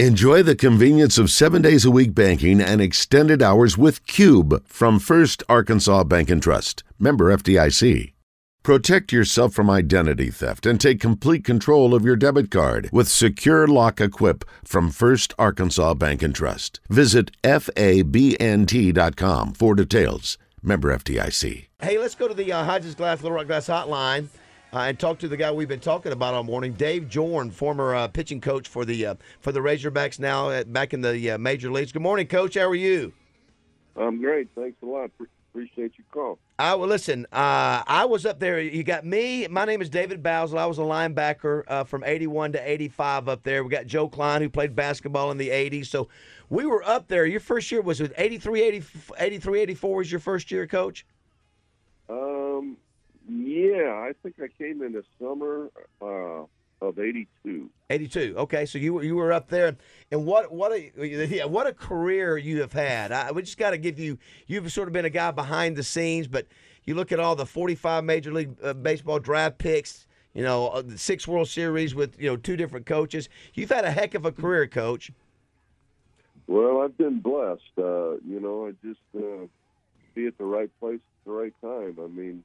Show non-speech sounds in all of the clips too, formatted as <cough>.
Enjoy the convenience of seven days a week banking and extended hours with Cube from First Arkansas Bank and Trust. Member FDIC. Protect yourself from identity theft and take complete control of your debit card with Secure Lock Equip from First Arkansas Bank and Trust. Visit FABNT.com for details. Member FDIC. Hey, let's go to the uh, Hodges Glass Little Rock Glass hotline uh, and talk to the guy we've been talking about all morning, Dave Jorn, former uh, pitching coach for the uh, for the Razorbacks, now at, back in the uh, major leagues. Good morning, Coach. How are you? I'm great. Thanks a lot. Pre- appreciate your call. I well, listen. Uh, I was up there. You got me. My name is David Bazzel. I was a linebacker uh, from '81 to '85 up there. We got Joe Kleine who played basketball in the '80s. So we were up there. Your first year was with 83, 80, 83 84 was your first year, Coach. Um, yeah, I think I came in the summer uh, of '82. 82. Okay, so you were you were up there, and what what a yeah, what a career you have had. I, we just got to give you you've sort of been a guy behind the scenes, but you look at all the 45 Major League uh, Baseball draft picks. You know, uh, the six World Series with you know two different coaches. You've had a heck of a career, Coach. Well, I've been blessed. Uh, you know, I just uh, be at the right place at the right time. I mean,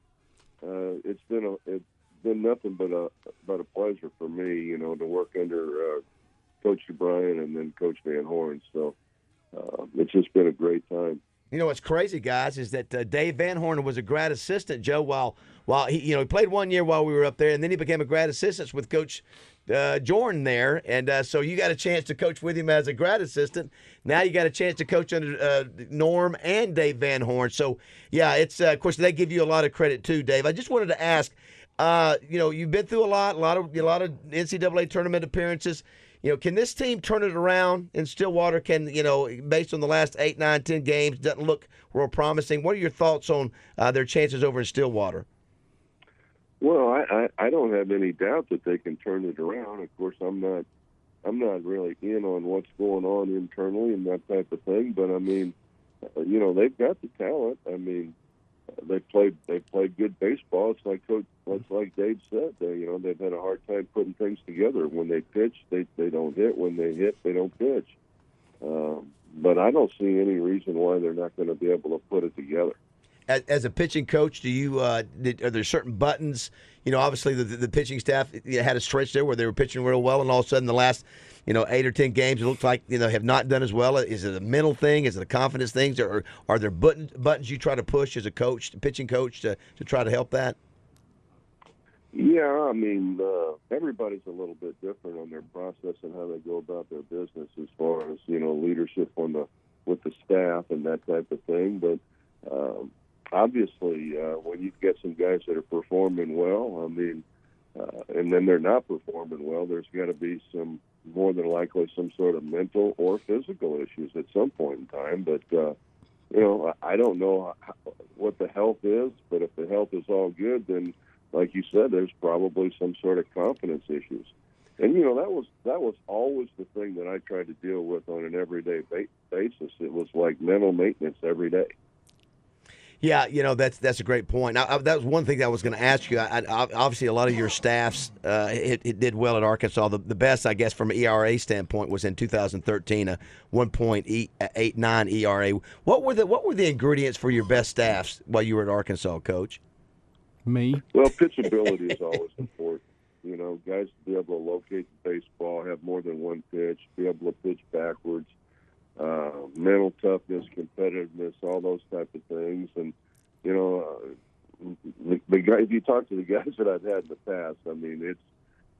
uh, it's been a it's been nothing but a but a pleasure for me, you know, to work under uh, Coach DeBriyn and then Coach Van Horn. So uh, it's just been a great time. You know what's crazy, guys, is that uh, Dave Van Horn was a grad assistant, Joe, while while he you know he played one year while we were up there, and then he became a grad assistant with Coach uh, Jordan there, and uh, so you got a chance to coach with him as a grad assistant. Now you got a chance to coach under uh, Norm and Dave Van Horn. So yeah, it's uh, of course they give you a lot of credit too, Dave. I just wanted to ask, uh, you know, you've been through a lot, a lot of a lot of NCAA tournament appearances. You know, can this team turn it around in Stillwater? Can you know, based on the last eight, nine, ten games, doesn't look real promising. What are your thoughts on uh, their chances over in Stillwater? Well, I, I I don't have any doubt that they can turn it around. Of course, I'm not I'm not really in on what's going on internally and that type of thing. But I mean, uh, you know, they've got the talent. I mean, they played they played good baseball. It's like Coach, it's like Dave said. They, you know, they've had a hard time putting things together. When they pitch, they they don't hit. When they hit, they don't pitch. Um, but I don't see any reason why they're not going to be able to put it together as, as a pitching coach, do you uh, did, are there certain buttons? You know, obviously the, the pitching staff had a stretch there where they were pitching real well, and all of a sudden the last you know eight or ten games it looks like you know have not done as well. Is it a mental thing? Is it a confidence thing? Or are there buttons buttons you try to push as a coach, pitching coach, to to try to help that? Yeah, I mean, uh, everybody's a little bit different on their process and how they go about their business as far as you know leadership on the with the staff and that type of thing. But um, obviously, uh, when you get some guys that are performing well, I mean, uh, and then they're not performing well, there's got to be some more than likely some sort of mental or physical issues at some point in time. But uh, you know, I don't know how, what the health is, but if the health is all good, then like you said, there's probably some sort of confidence issues. And you know that was that was always the thing that I tried to deal with on an everyday ba- basis. It was like mental maintenance every day. Yeah, you know that's that's a great point. Now, that was one thing that I was going to ask you. I, I, obviously, a lot of your staffs uh, it, it, did well at Arkansas. The, the best, I guess, from an ERA standpoint, was in 2013, a 1.89 ERA. What were the what were the ingredients for your best staffs while you were at Arkansas, Coach? Me. Well, pitchability is always important. You know, guys to be able to locate the baseball, have more than one pitch, be able to pitch backwards uh, mental toughness, competitiveness, all those type of things. And you know, uh, the, the guy. If you talk to the <laughs> guys that I've had in the past, I mean, it's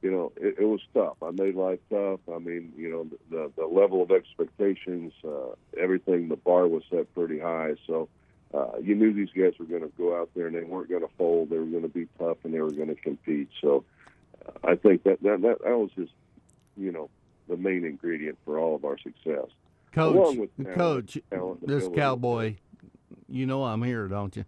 you know, it, it was tough. I made life tough. I mean, you know, the the level of expectations, uh, everything, the bar was set pretty high. So. Uh, you knew these guys were going to go out there and they weren't going to fold. They were going to be tough and they were going to compete. So, uh, I think that, that that that was just, you know, the main ingredient for all of our success. Coach, talent, coach, talent, this cowboy, you know I'm here, don't you?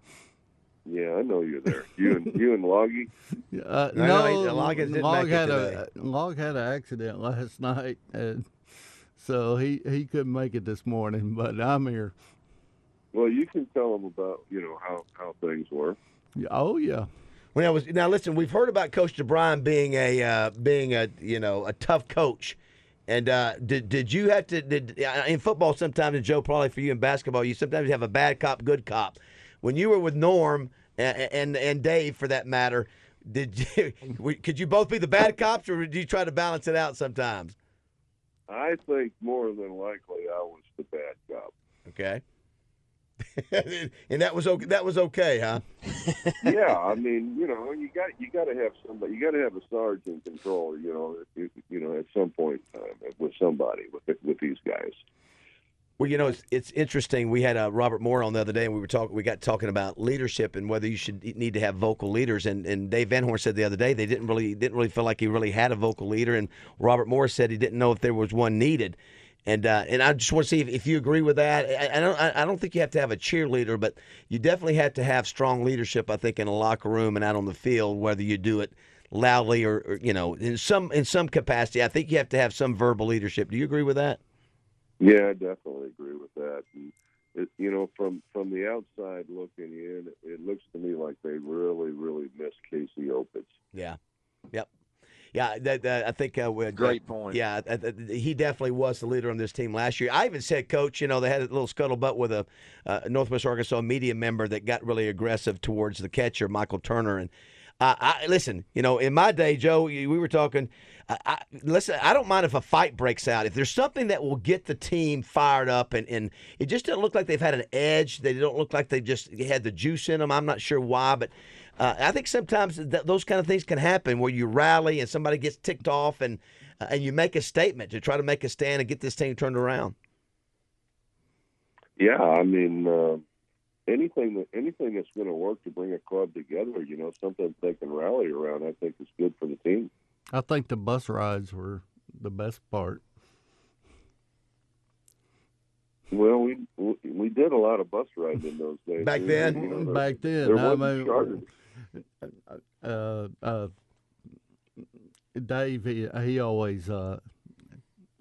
Yeah, I know you're there. You and you and Loggy. <laughs> Uh, No, no, no, Log Log had a Log had an accident last <laughs> night, and so he he couldn't make it this morning. But I'm here. Well, you can tell them about you know how how things were. Yeah, Oh yeah, When I was now, listen, we've heard about Coach DeBriyn being a uh, being a you know a tough coach. And uh, did did you have to did in football sometimes and Joe probably for you in basketball you sometimes have a bad cop good cop. When you were with Norm and and, and Dave for that matter, did <laughs> you could you both be the bad cops or did you try to balance it out sometimes? I think more than likely I was the bad cop. Okay. <laughs> and that was okay. That was okay, huh? <laughs> yeah, I mean, you know, you got you got to have somebody. You got to have a sergeant in control. You know, you, you know, at some point uh, with somebody with with these guys. Well, you know, it's, it's interesting. We had uh, Robert Moore on the other day, and we were talking. We got talking about leadership and whether you should need to have vocal leaders. And, and Dave Van Horn said the other day they didn't really didn't really feel like he really had a vocal leader. And Robert Moore said he didn't know if there was one needed. And uh, and I just want to see if, if you agree with that. I, I don't I, I don't think you have to have a cheerleader, but you definitely have to have strong leadership. I think in a locker room and out on the field, whether you do it loudly or, or you know in some in some capacity. I think you have to have some verbal leadership. Do you agree with that? Yeah, I definitely agree with that. And it, you know, from from the outside looking in, it looks to me like they really, really miss Casey Opitz. Yeah. Yep. Yeah, that, that, I think uh, great point. Yeah, uh, he definitely was the leader on this team last year. I even said, Coach, you know, they had a little scuttlebutt with a uh, Northwest Arkansas media member that got really aggressive towards the catcher, Michael Turner, and uh, I, listen, you know, in my day, Joe, we were talking. I, I, listen, I don't mind if a fight breaks out. If there's something that will get the team fired up, and, and it just doesn't look like they've had an edge. They don't look like they just had the juice in them. I'm not sure why, but uh, I think sometimes th- those kind of things can happen where you rally and somebody gets ticked off, and uh, and you make a statement to try to make a stand and get this team turned around. Yeah, I mean. Uh anything that anything that's going to work to bring a club together, you know, something they can rally around, I think is good for the team. I think the bus rides were the best part. Well, we we did a lot of bus rides in those days. Back then, you know, back then, I mean, uh, uh, Dave, he, he always uh,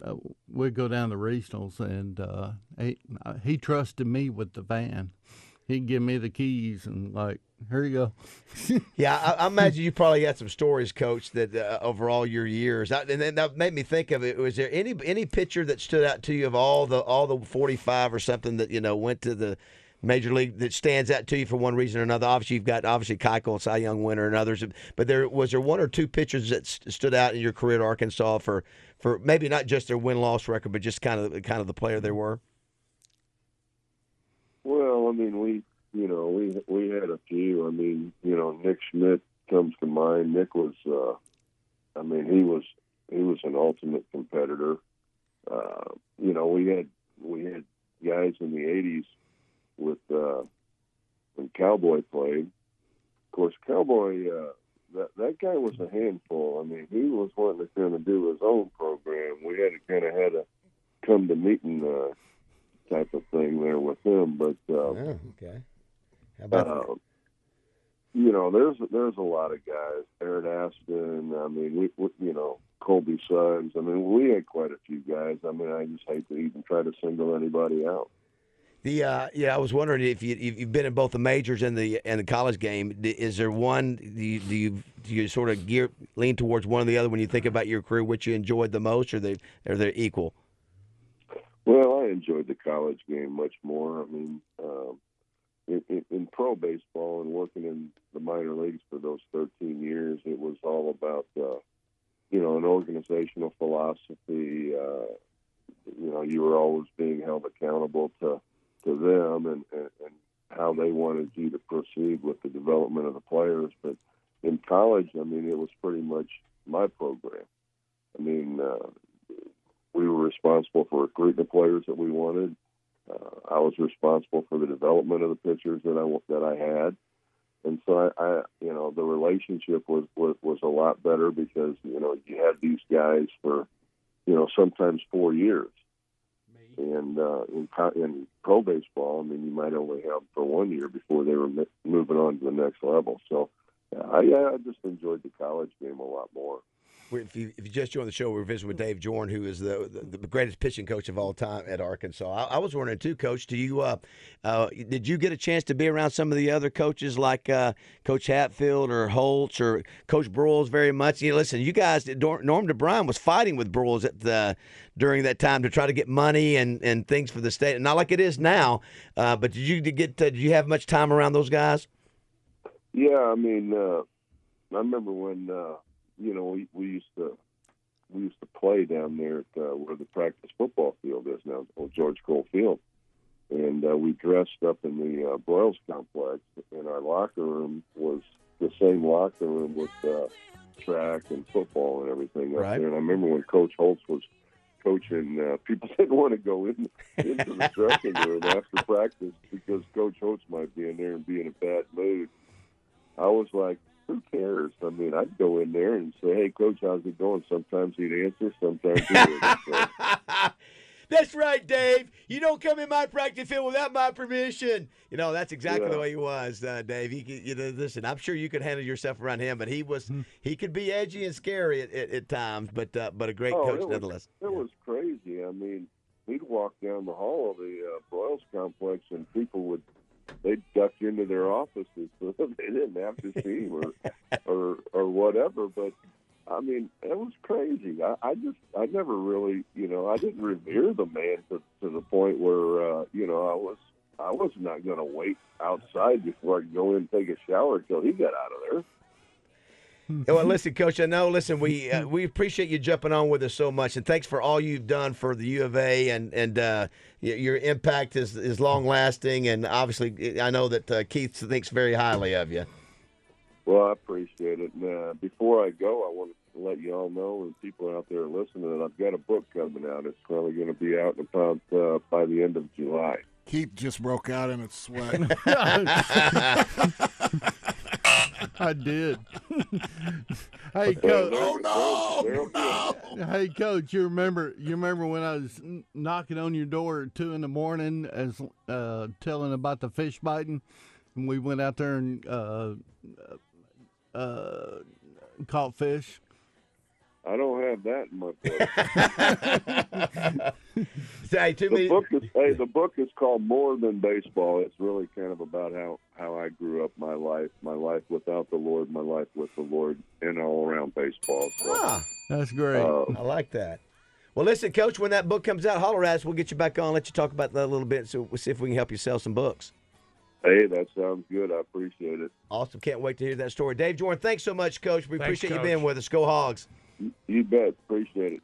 uh, we'd go down the regionals, and uh, he he trusted me with the van. He'd give me the keys and like, here you go. <laughs> yeah, I, I, imagine you probably got some stories, Coach, that uh, over all your years, I, and that made me think of it. Was there any any pitcher that stood out to you of all the all the forty five or something that you know went to the major league that stands out to you for one reason or another? Obviously, you've got obviously Keuchel, and Cy Young winner, and others. But there was there one or two pitchers that st- stood out in your career at Arkansas for for maybe not just their win loss record, but just kind of kind of the player they were. Well, I mean, we you know we we had a few. I mean, you know, Nick Schmidt comes to mind. Nick was, uh, I mean, he was he was an ultimate competitor. Uh, you know, we had we had guys in the '80s with uh, when Cowboy played. Of course, Cowboy uh, that that guy was a handful. I mean, he was wanting to kind of do his own program. We had to kind of had a come to meeting uh, type of thing there with him. But uh, oh, okay, how about uh, you know, there's there's a lot of guys. Aaron Aston. I mean, we, we you know Colby Suggs. I mean, we had quite a few guys. I mean, I just hate to even try to single anybody out. The uh, yeah, I was wondering if you you've been in both the majors and the and the college game. Is there one do you do you, do you sort of gear lean towards one or the other when you think about your career, which you enjoyed the most, or they are they equal? Well, I enjoyed the college game much more. I mean, um, in, in, in pro baseball and working in the minor leagues for those 13 years, it was all about uh, you know an organizational philosophy. Uh, you know, you were always being held accountable to to them and, and, and how they wanted you to proceed with the development of the players. But in college, I mean, it was pretty much my program. I mean, uh, we were responsible for recruiting the players that we wanted. Uh, I was responsible for the development of the pitchers that I that I had, and so I, I you know, the relationship was, was was a lot better because you know you had these guys for, you know, sometimes four years, and uh, in, in pro baseball, I mean, you might only have for one year before they were moving on to the next level. So, uh, I, I just enjoyed the college game a lot more. If, you, if you just joined the show, we're visiting with Dave Jorn, who is the, the, the greatest pitching coach of all time at Arkansas. I, I was wondering too, Coach, do you uh, uh, did you get a chance to be around some of the other coaches like uh, Coach Hatfield or Holtz or Coach Broyles very much? You know, listen, you guys, Norm DeBriyn was fighting with Broyles at the during that time to try to get money and, and things for the state, not like it is now. Uh, but did you get did you have much time around those guys? Yeah, I mean, uh, I remember when uh, you know we, we used to we used to play down there at uh, where the practice football field is now, old George Cole Field, and uh, we dressed up in the uh, Broyles complex, and our locker room was the same locker room with uh, track and football and everything up Right. there. And I remember when Coach Holtz was coaching, uh, people <laughs> didn't want to go in into the dressing room after practice because Coach Holtz might be in there and be in a bad mood. I was like, who cares? I mean, I'd go in there and say, hey, Coach, how's it going? Sometimes he'd answer, sometimes he wouldn't. So, <laughs> That's right, Dave. You don't come in my practice field without my permission. You know, that's exactly the way he was, uh, Dave. He, could- you know, listen, I'm sure you could handle yourself around him, but he was he could be edgy and scary at, at, at times, but uh, but a great Oh, coach it was- nonetheless. It was crazy. I mean, he'd walk down the hall of the uh, Broyles complex, and people would they'd duck into their offices so <laughs> they didn't have to see him or or or whatever. But I mean, it was crazy. I, I just I never really you know I didn't revere the man to to the point where uh, you know I was I was not going to wait outside before I could go in and take a shower until he got out of there. Yeah, <laughs> Well, listen, Coach. I know. Listen, we uh, we appreciate you jumping on with us so much, and thanks for all you've done for the U of A, and and uh, your impact is is long lasting, and obviously, I know that uh, Keith thinks very highly of you. Well, I appreciate it. And uh, before I go, I want to let you all know, and people out there listening, that I've got a book coming out. It's probably going to be out about uh, by the end of July. Keith just broke out in a sweat. <laughs> <laughs> <laughs> I did. <laughs> hey, coach. there- no, there'll be a- Hey, coach. You remember? You remember when I was knocking on your door at two in the morning, as uh, telling about the fish biting, and we went out there and uh, uh, caught fish. I don't have that in my book. <laughs> Say to the me, book is hey, the book is called More Than Baseball. It's really kind of about how how I grew up my life, my life without the Lord, my life with the Lord, and all around baseball. So, ah, That's great. uh, I like that. Well, listen, Coach. When that book comes out, holler at us. We'll get you back on. Let you talk about that a little bit. So we'll see if we can help you sell some books. hey, that sounds good. I appreciate it. Awesome. Can't wait to hear that story. Dave Jordan, thanks so much, Coach. We Thanks, appreciate you being with us. Go Hogs. You bet. Appreciate it.